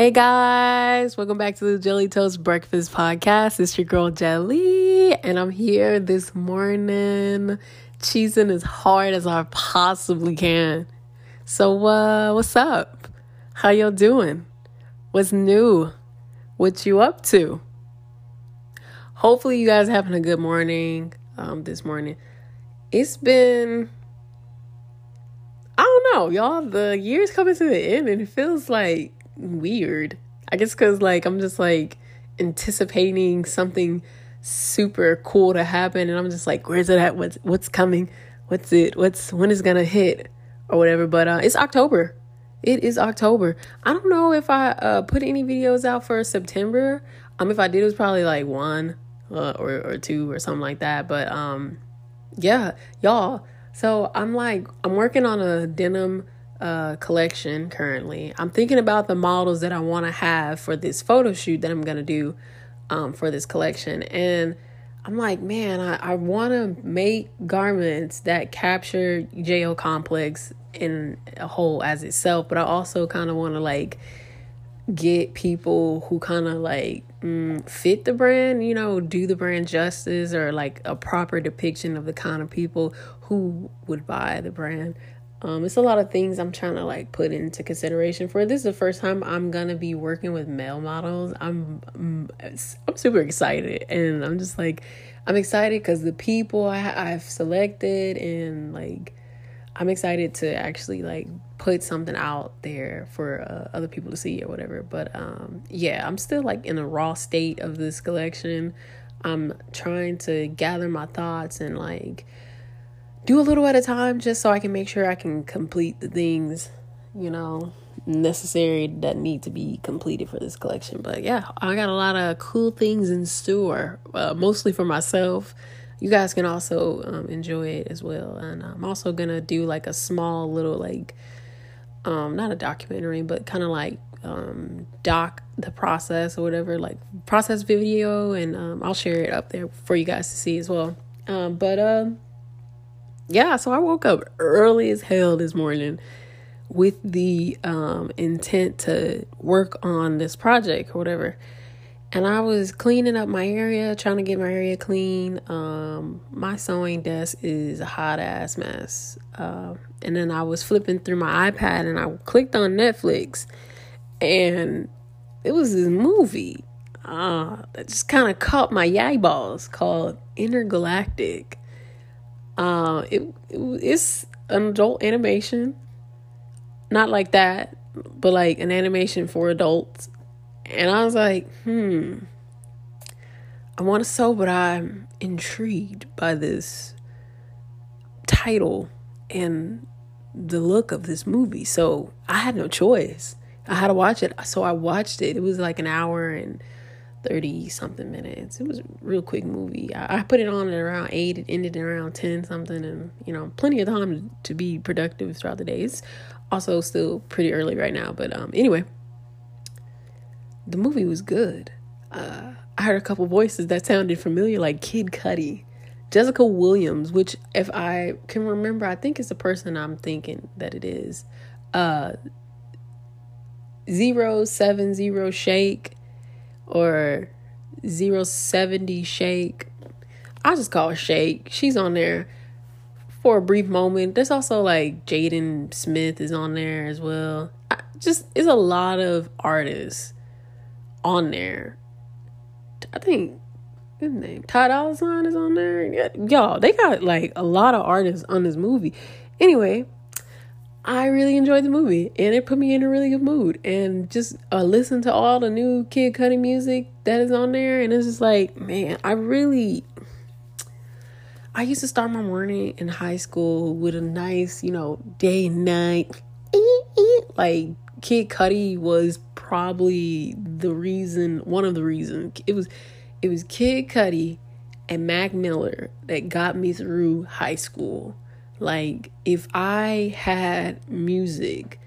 Hey guys, welcome back to the Jelly Toast Breakfast Podcast. It's your girl Jelly, and I'm here this morning cheesing as hard as I possibly can. So, uh, what's up? How y'all doing? What's new? What you up to? Hopefully, you guys having a good morning um, this morning. It's been I don't know, y'all. The year's coming to the end, and it feels like weird. I guess because like I'm just like anticipating something super cool to happen, and I'm just like, where's it at? What's what's coming? What's it? What's when is gonna hit or whatever? But uh, it's October. It is October. I don't know if I uh, put any videos out for September. Um, if I did, it was probably like one uh, or or two or something like that. But um, yeah, y'all. So I'm like, I'm working on a denim uh, collection currently. I'm thinking about the models that I want to have for this photo shoot that I'm going to do um, for this collection. And I'm like, man, I, I want to make garments that capture JO Complex in a whole as itself, but I also kind of want to like get people who kind of like mm, fit the brand, you know, do the brand justice or like a proper depiction of the kind of people who would buy the brand. Um, it's a lot of things I'm trying to like put into consideration for. This is the first time I'm gonna be working with male models. I'm I'm, I'm super excited, and I'm just like I'm excited because the people I, I've selected and like I'm excited to actually like put something out there for uh, other people to see or whatever. But um, yeah, I'm still like in a raw state of this collection. I'm trying to gather my thoughts and like do a little at a time just so I can make sure I can complete the things, you know, necessary that need to be completed for this collection. But yeah, I got a lot of cool things in store, uh, mostly for myself. You guys can also um, enjoy it as well. And I'm also gonna do like a small little like, um, not a documentary, but kind of like um doc the process or whatever, like process video, and um, I'll share it up there for you guys to see as well. Um, but um yeah, so I woke up early as hell this morning with the um, intent to work on this project or whatever. And I was cleaning up my area, trying to get my area clean. Um, my sewing desk is a hot ass mess. Uh, and then I was flipping through my iPad and I clicked on Netflix and it was this movie uh, that just kind of caught my eyeballs called Entergalactic. Uh, it, it it's an adult animation, not like that, but like an animation for adults. And I was like, hmm, I want to sew, but I'm intrigued by this title and the look of this movie. So I had no choice. I had to watch it. So I watched it. It was like an hour and 30 something minutes. It was a real quick movie. I, I, put it on at around 8. It ended around 10 something. And, you know, plenty of time to, be productive throughout the day. It's also still pretty early right now. But um, anyway, the movie was good. Uh, I heard a couple voices that sounded familiar, like Kid Cudi. Jessica Williams, which if I can remember, I think it's the person I'm thinking that it is. Uh, zero seven zero shake or 070 Shake. I'll just call her Shake. She's on there for a brief moment. There's also like Jaden Smith is on there as well. I, just it's a lot of artists on there. I think his name Ty Dolla Sign is on there. Y'all, they got like a lot of artists on this movie. Anyway, I really enjoyed the movie and it put me in a really good mood. And just uh, listen to all the new Kid Cudi music that is on there. And it's just like, man, I really. I used to start my morning in high school with a nice, you know, day night. Like Kid Cudi was probably the reason, one of the reasons. It was, it was Kid Cudi and Mac Miller that got me through high school like, if I had music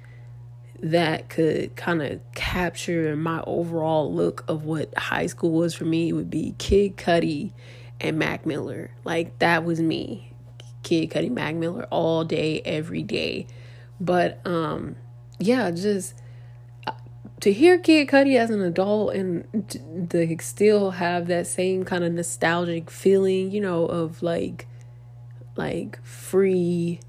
that could kind of capture my overall look of what high school was for me, it would be Kid Cudi and Mac Miller. Like, that was me. Kid Cudi, Mac Miller all day, every day. But, um, yeah, just to hear Kid Cudi as an adult and to still have that same kind of nostalgic feeling, you know, of like like free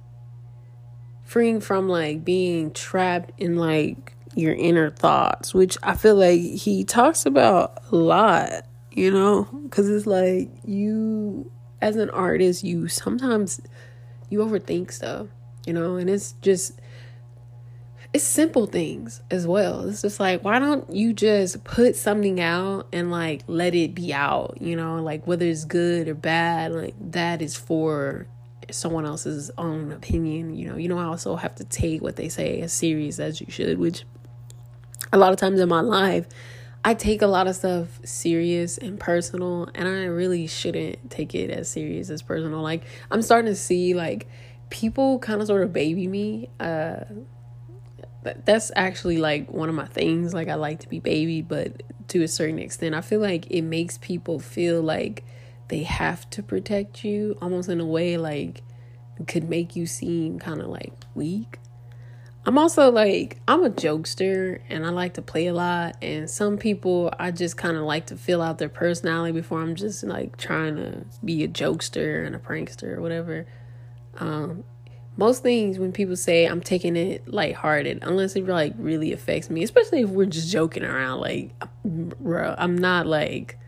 freeing from like being trapped in like your inner thoughts, which I feel like he talks about a lot, you know, cuz it's like you as an artist, you sometimes you overthink stuff, you know, and it's just it's simple things as well. It's just like, why don't you just put something out and like let it be out, you know, like whether it's good or bad, like that is for someone else's own opinion, you know. You know, I also have to take what they say as serious as you should, which a lot of times in my life, I take a lot of stuff serious and personal, and I really shouldn't take it as serious as personal. Like, I'm starting to see like people kind of sort of baby me. Uh, that's actually like one of my things like i like to be baby but to a certain extent i feel like it makes people feel like they have to protect you almost in a way like could make you seem kind of like weak. I'm also like i'm a jokester and i like to play a lot and some people i just kind of like to fill out their personality before i'm just like trying to be a jokester and a prankster or whatever. Um most things when people say I'm taking it lighthearted, unless it like really affects me, especially if we're just joking around, like, bro, I'm not like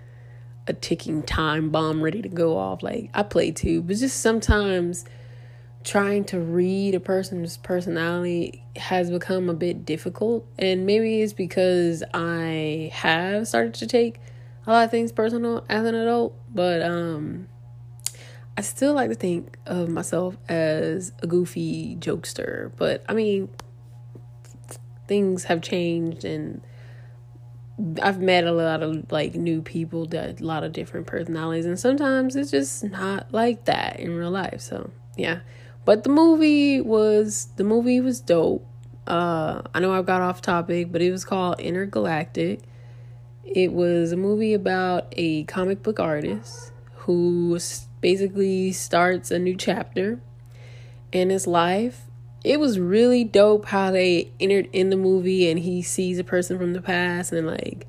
a ticking time bomb ready to go off. Like, I play too, but just sometimes trying to read a person's personality has become a bit difficult. And maybe it's because I have started to take a lot of things personal as an adult, but, um, I still like to think of myself as a goofy jokester, but I mean, things have changed and I've met a lot of like new people that a lot of different personalities and sometimes it's just not like that in real life. So, yeah. But the movie was the movie was dope. Uh I know I've got off topic, but it was called Entergalactic. It was a movie about a comic book artist who basically starts a new chapter in his life. It was really dope how they entered in the movie and he sees a person from the past and like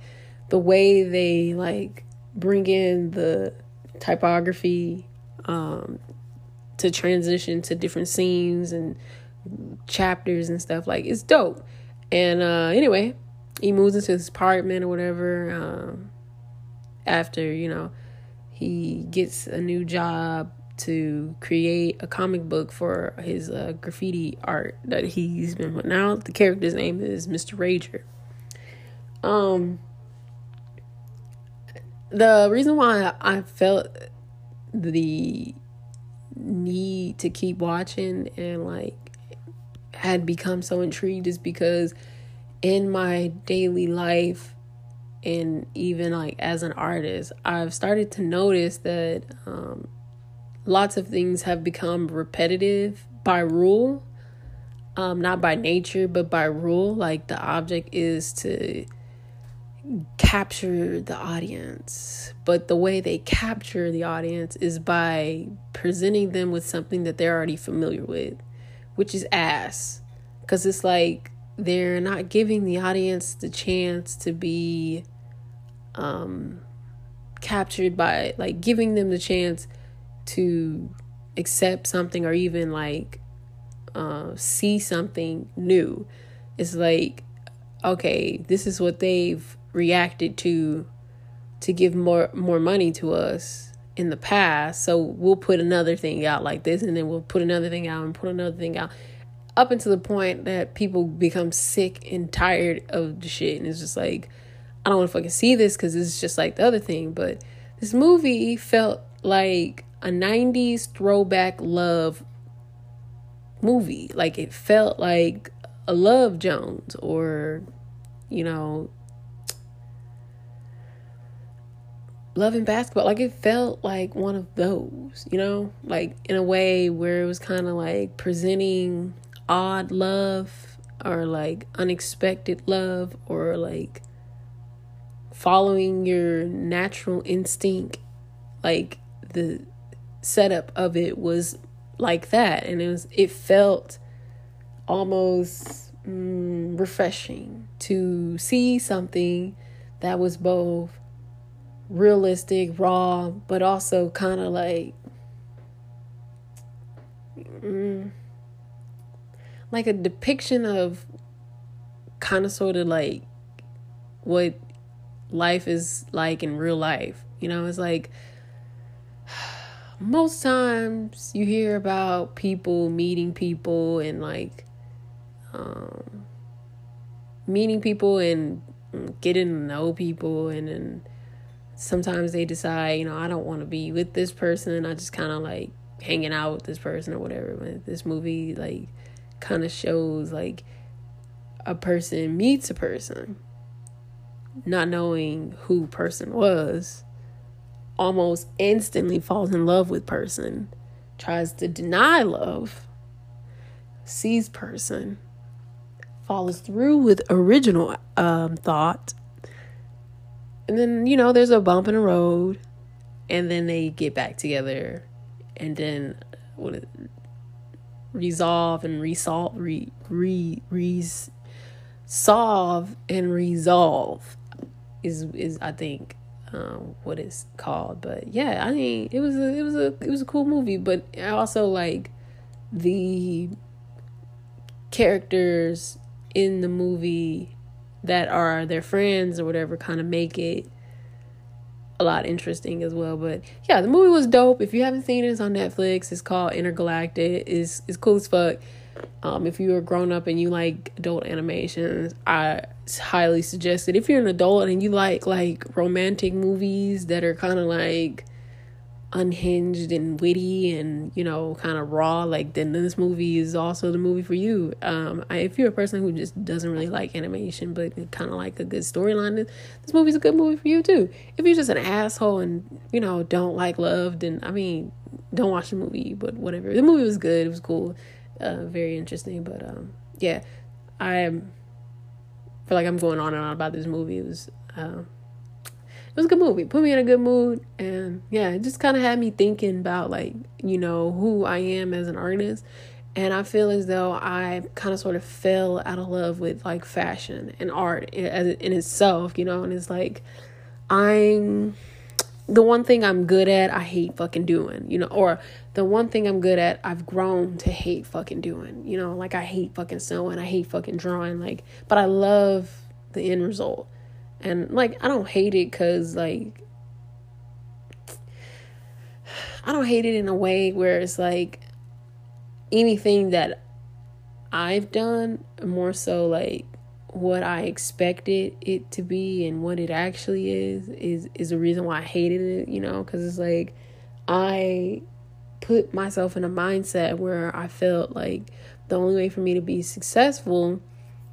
the way they like bring in the typography um to transition to different scenes and chapters and stuff like it's dope. And uh anyway, he moves into his apartment or whatever um after, you know, he gets a new job to create a comic book for his uh, graffiti art that he's been putting out. The character's name is Mr. Rager. Um, the reason why I felt the need to keep watching and like had become so intrigued is because in my daily life and even like as an artist i've started to notice that um, lots of things have become repetitive by rule um, not by nature but by rule. Like the object is to capture the audience. But the way they capture the audience is by presenting them with something that they're already familiar with which is ass. Because it's like they're not giving the audience the chance to be um, captured by like giving them the chance to accept something or even like uh, see something new. It's like, okay, this is what they've reacted to to give more more money to us in the past. So we'll put another thing out like this and then we'll put another thing out and put another thing out up until the point that people become sick and tired of the shit and it's just like I don't want to fucking see this because it's just like the other thing. But this movie felt like a 90s throwback love movie. Like it felt like a Love Jones or, you know, Love and Basketball. Like it felt like one of those, you know, like in a way where it was kind of like presenting odd love or like unexpected love or like following your natural instinct like the setup of it was like that and it was it felt almost mm, refreshing to see something that was both realistic, raw, but also kind of like mm, like a depiction of kind of sort of like what life is like in real life. You know, it's like most times you hear about people meeting people and like um, meeting people and getting to know people and then sometimes they decide you know i don't want to be with this person. I just kind of like hanging out with this person or whatever. But this movie like kind of shows like a person meets a person not knowing who person was almost instantly falls in love with person tries to deny love sees person follows through with original um, thought. And then you know there's a bump in the road and then they get back together and then what is, resolve and resolve re, re, re solve and resolve is is I think um, what it's called. But yeah, I mean it was a it was a it was a cool movie, but I also like the characters in the movie that are their friends or whatever kind of make it a lot interesting as well. But yeah, the movie was dope. If you haven't seen it, it's on Netflix. It's called Entergalactic. It's it's cool as fuck. Um, if you are grown up and you like adult animations, I highly suggest it. If you're an adult and you like like romantic movies that are kind of like unhinged and witty and you know kind of raw like then this movie is also the movie for you. Um I, if you're a person who just doesn't really like animation but kind of like a good storyline this movie's a good movie for you too. If you're just an asshole and you know don't like love then i mean don't watch the movie but whatever. The movie was good. It was cool uh very interesting but um yeah i feel like i'm going on and on about this movie it was uh, it was a good movie. Put me in a good mood, and yeah, it just kind of had me thinking about like you know who I am as an artist. And I feel as though I kind of sort of fell out of love with like fashion and art in, in itself, you know. And it's like I'm the one thing I'm good at, I hate fucking doing, you know, or the one thing I'm good at, I've grown to hate fucking doing, you know, like I hate fucking sewing, I hate fucking drawing, like, but I love the end result. And like I don't hate it cuz like I don't hate it in a way where it's like anything that I've done more so like what I expected it to be and what it actually is is is the reason why I hated it, you know, cuz it's like I put myself in a mindset where I felt like the only way for me to be successful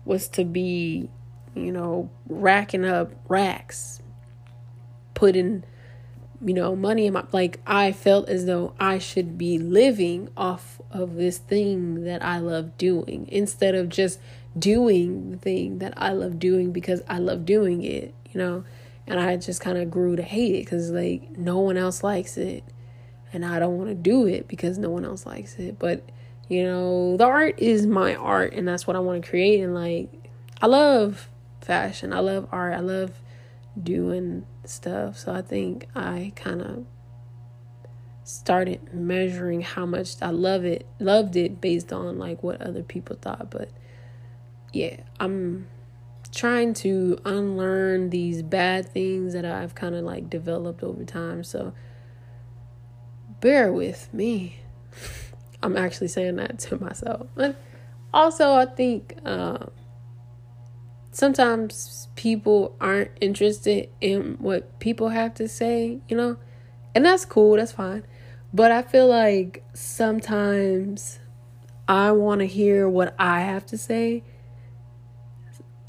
was to be you know, racking up racks, putting, you know, money in my like I felt as though I should be living off of this thing that I love doing instead of just doing the thing that I love doing because I love doing it, you know. And I just kind of grew to hate it cuz like no one else likes it and I don't want to do it because no one else likes it. But you know, the art is my art and that's what I want to create and like I love fashion. I love art. I love doing stuff. So I think I kind of started measuring how much I love it, loved it based on like what other people thought. But yeah, I'm trying to unlearn these bad things that I've kind of like developed over time. So bear with me. I'm actually saying that to myself. But also, I think uh, sometimes people aren't interested in what people have to say, you know? And that's cool, that's fine. But I feel like sometimes I want to hear what I have to say.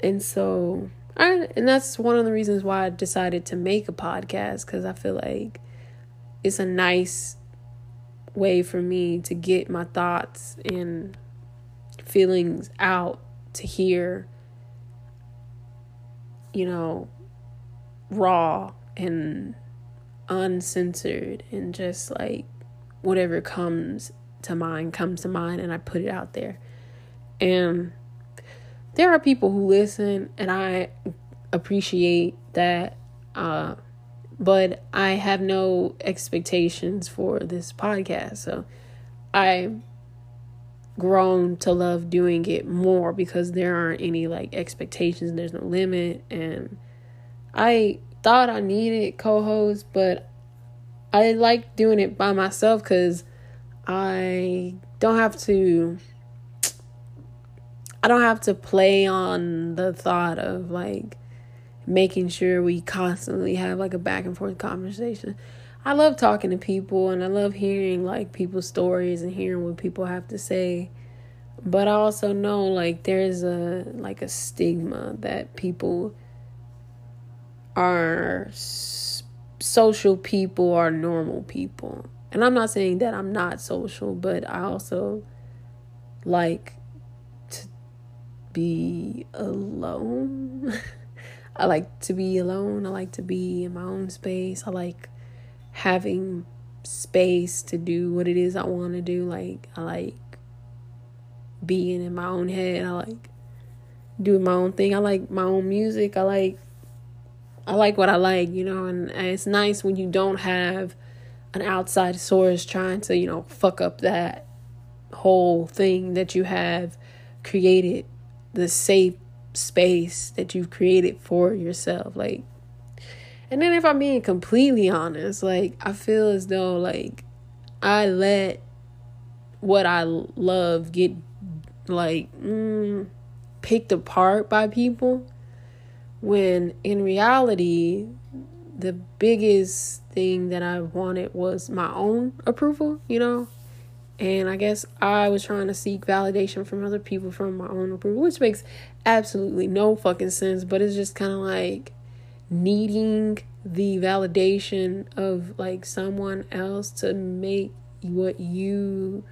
And so, I, and that's one of the reasons why I decided to make a podcast because I feel like it's a nice way for me to get my thoughts and feelings out to hear you know, raw and uncensored and just like whatever comes to mind comes to mind and I put it out there. And there are people who listen, and I appreciate that. Uh, but I have no expectations for this podcast. So I've grown to love doing it more because there aren't any like expectations, there's no limit. And I thought I needed co hosts, but I like doing it by myself because I don't have to. I don't have to play on the thought of like making sure we constantly have like a back and forth conversation. I love talking to people and I love hearing like people's stories and hearing what people have to say. But I also know like there's a like a stigma that people are social people are normal people. And I'm not saying that I'm not social, but I also like be alone. I like to be alone. I like to be in my own space. I like having space to do what it is I want to do. Like, I like being in my own head. I like doing my own thing. I like my own music. I like I like what I like, you know, and, and it's nice when you don't have an outside source trying to, you know, fuck up that whole thing that you have created the safe space that you've created for yourself. Like, and then if I'm being completely honest, like, I feel as though, like, I let what I love get, like, mm, picked apart by people when in reality, the biggest thing that I wanted was my own approval, you know? And I guess I was trying to seek validation from other people from my own approval, which makes absolutely no fucking sense, but it's just kind of like needing the validation of like someone else to make what you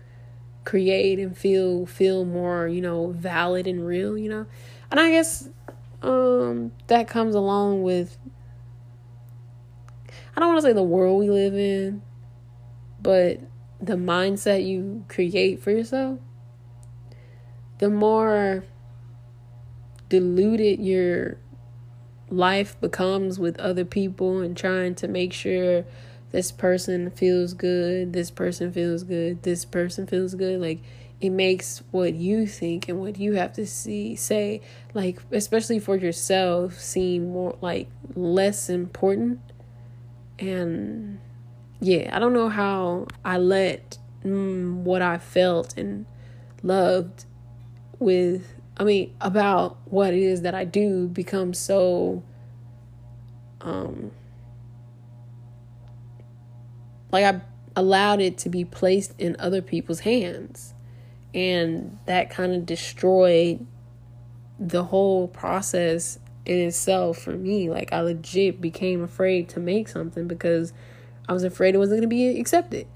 create and feel feel more, you know, valid and real, you know. And I guess um that comes along with I don't want to say the world we live in, but the mindset you create for yourself, the more diluted your life becomes with other people and trying to make sure this person feels good, this person feels good, this person feels good. Like it makes what you think and what you have to see say, like especially for yourself, seem more like less important. And yeah, I don't know how I let mm, what I felt and loved with I mean, about what it is that I do become so um like I allowed it to be placed in other people's hands. And that kind of destroyed the whole process in itself for me. Like I legit became afraid to make something because I was afraid it wasn't going to be accepted.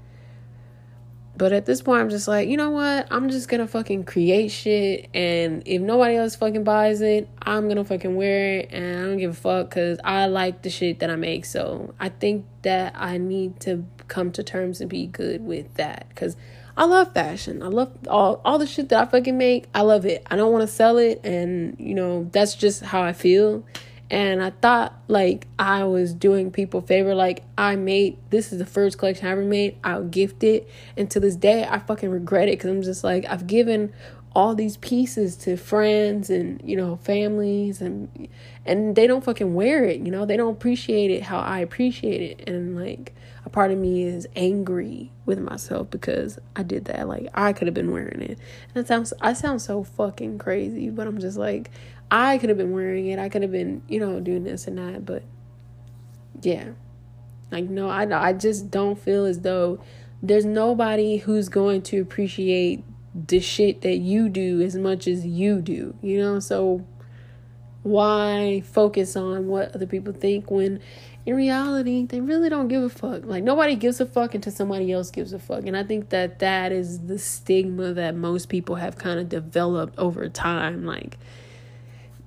But at this point, I'm just like, you know what? I'm just gonna fucking create shit, and if nobody else fucking buys it, I'm gonna fucking wear it, and I don't give a fuck because I like the shit that I make. So I think that I need to come to terms and be good with that because I love fashion. I love all all the shit that I fucking make. I love it. I don't want to sell it, and you know that's just how I feel and I thought like I was doing people favor. Like I made this is the first collection I ever made. I'll gift it, and to this day I fucking regret it because I'm just like I've given all these pieces to friends and you know families and and they don't fucking wear it. You know they don't appreciate it how I appreciate it, and like a part of me is angry with myself because I did that. Like I could have been wearing it, and it sounds I sound so fucking crazy, but I'm just like I could have been wearing it. I could have been, you know, doing this and that, but yeah. Like no, I I just don't feel as though there's nobody who's going to appreciate the shit that you do as much as you do, you know? So why focus on what other people think when in reality they really don't give a fuck like nobody gives a fuck until somebody else gives a fuck and i think that that is the stigma that most people have kind of developed over time like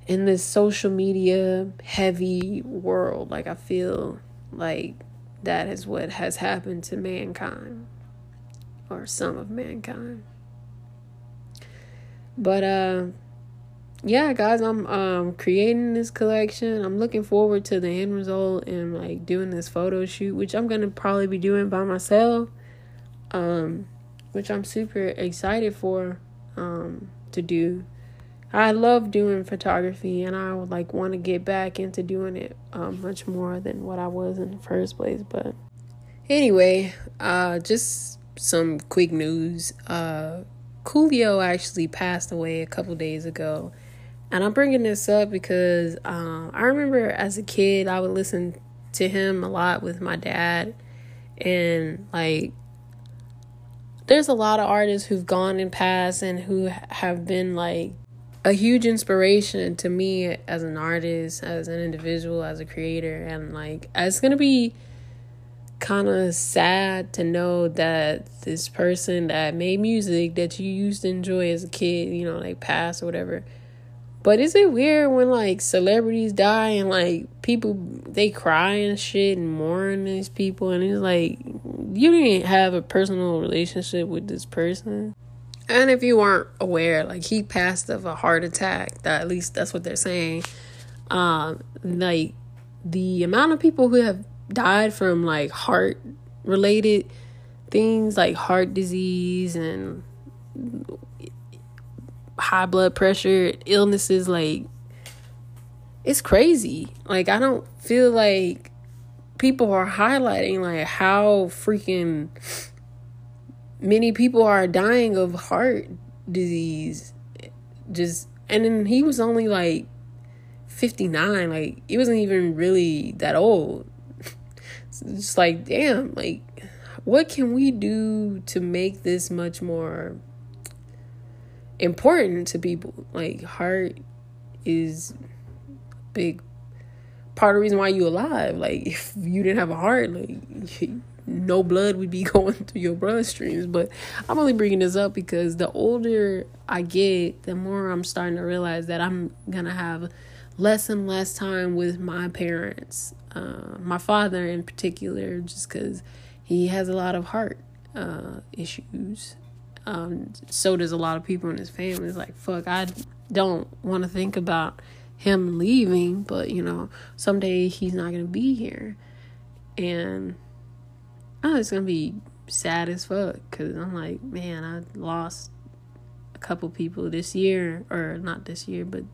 in this social media heavy world like i feel like that is what has happened to mankind or some of mankind but uh yeah, guys, I'm um creating this collection. I'm looking forward to the end result and like doing this photo shoot, which I'm gonna probably be doing by myself. Um, which I'm super excited for um to do. I love doing photography and I would like want to get back into doing it um, much more than what I was in the first place. But anyway, uh, just some quick news. Uh, Coolio actually passed away a couple days ago. And I'm bringing this up because uh, I remember as a kid, I would listen to him a lot with my dad. And like, there's a lot of artists who've gone and passed and who have been like a huge inspiration to me as an artist, as an individual, as a creator. And like, it's going to be kind of sad to know that this person that made music that you used to enjoy as a kid, you know, like passed or whatever. But is it weird when like celebrities die and like people they cry and shit and mourn these people and it's like you didn't have a personal relationship with this person? And if you weren't aware, like he passed of a heart attack. That at least that's what they're saying. Um, like the amount of people who have died from like heart related things like heart disease and high blood pressure illnesses like it's crazy like i don't feel like people are highlighting like how freaking many people are dying of heart disease. Just and then he was only like 59 like he wasn't even really that old. It's like damn like what can we do to make this much more important to people? Like heart is big part of the reason why you alive like if you didn't have a heart like no blood would be going through your bloodstreams but i'm only bringing this up because the older i get the more i'm starting to realize that i'm gonna have less and less time with my parents uh, my father in particular, just because he has a lot of heart uh, issues. Um, so does a lot of people in his family. It's like, fuck, I don't want to think about him leaving, but you know, someday he's not gonna be here, and oh, it's gonna be sad as fuck. Cause I'm like, man, I lost a couple people this year, or not this year, but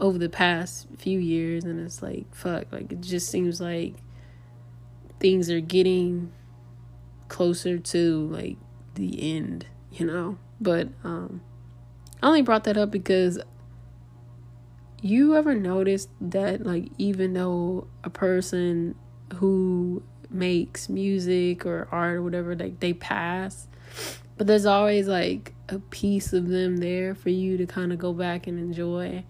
over the past few years and it's like fuck like it just seems like things are getting closer to like the end you know but um i only brought that up because you ever noticed that like even though a person who makes music or art or whatever like they pass but there's always like a piece of them there for you to kind of go back and enjoy?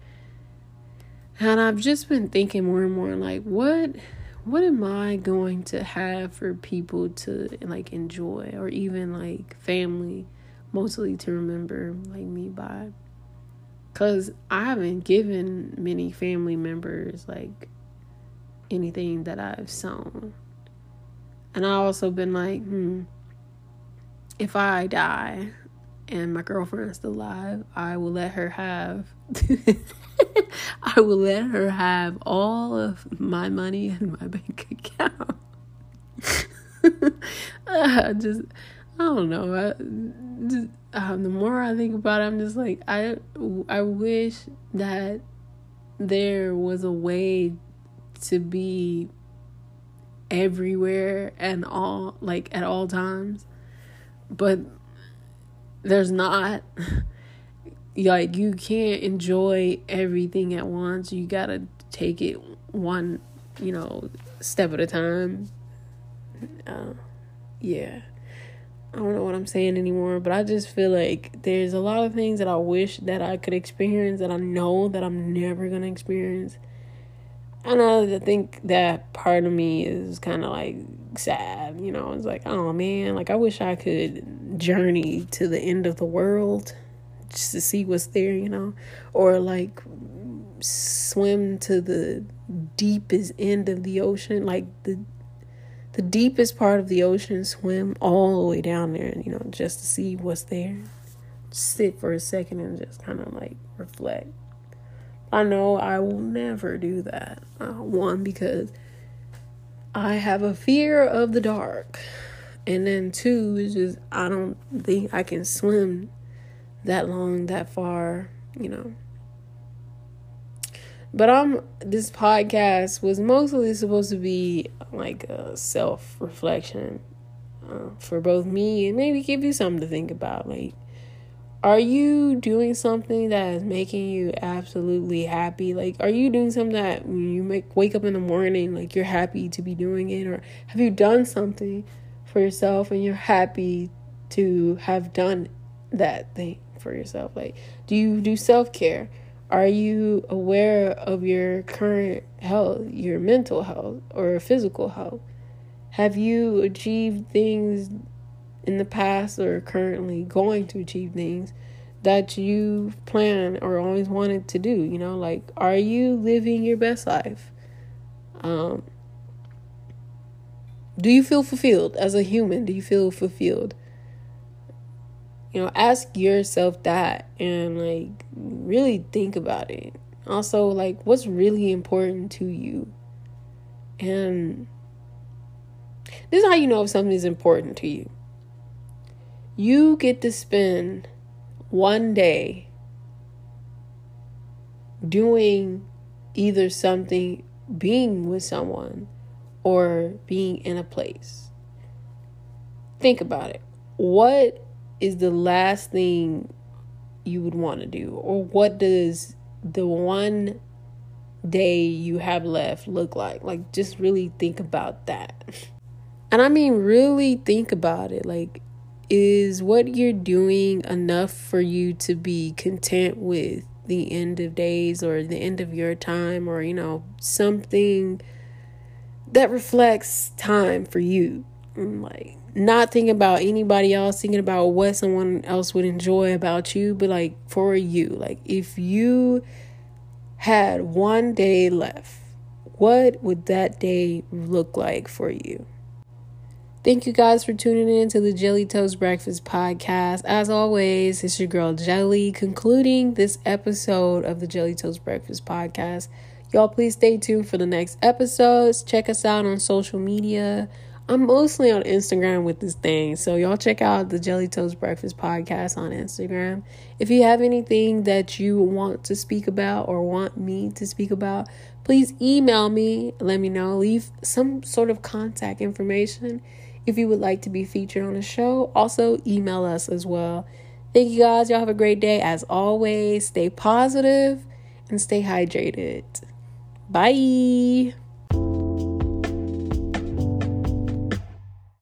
And I've just been thinking more and more like what what am I going to have for people to like enjoy or even like family mostly to remember like me by cuz I haven't given many family members like anything that I've sown. And I also been like, hmm, if I die and my girlfriend is still alive, I will let her have I will let her have all of my money in my bank account. I just, I don't know. I, just, um, the more I think about it, I'm just like, I, I wish that there was a way to be everywhere and all, like at all times, but there's not like you can't enjoy everything at once. You gotta take it one, you know, step at a time. Uh, yeah. I don't know what I'm saying anymore, but I just feel like there's a lot of things that I wish that I could experience that I know that I'm never gonna experience. And I think that part of me is kind of like sad, you know. It's like, oh man, like I wish I could journey to the end of the world just to see what's there, you know, or like swim to the deepest end of the ocean, like the the deepest part of the ocean, swim all the way down there, and you know, just to see what's there. Sit for a second and just kind of like reflect. I know I will never do that. Uh, one, because I have a fear of the dark. And then two is just, I don't think I can swim that long, that far, you know. But I'm this podcast was mostly supposed to be like a self reflection uh, for both me and maybe give you something to think about. Like, are you doing something that is making you absolutely happy? Like, are you doing something that when you make wake up in the morning, like you're happy to be doing it, or have you done something for yourself and you're happy to have done that thing for yourself? Like, do you do self care? Are you aware of your current health, your mental health, or physical health? Have you achieved things in the past or currently going to achieve things that you plan or always wanted to do? You know, like, are you living your best life? Um, do you feel fulfilled as a human? Do you feel fulfilled? You know, ask yourself that and like really think about it. Also, like, what's really important to you? And this is how you know if something is important to you. You get to spend one day doing either something, being with someone, or being in a place. Think about it. What is the last thing you would want to do? Or what does the one day you have left look like? Like, just really think about that. And I mean, really think about it. Like, is what you're doing enough for you to be content with the end of days or the end of your time or, you know, something that reflects time for you? Mm, like, not thinking about anybody else, thinking about what someone else would enjoy about you, but like for you, like if you had one day left, what would that day look like for you? Thank you guys for tuning in to the Jelly Toast Breakfast podcast. As always, it's your girl Jelly concluding this episode of the Jelly Toast Breakfast podcast. Y'all, please stay tuned for the next episodes. Check us out on social media. I'm mostly on Instagram with this thing. So y'all check out the Jelly Toast Breakfast podcast on Instagram. If you have anything that you want to speak about or want me to speak about, please email me. Let me know. Leave some sort of contact information if you would like to be featured on the show. Also, email us as well. Thank you guys. Y'all have a great day. As always, stay positive and stay hydrated. Bye.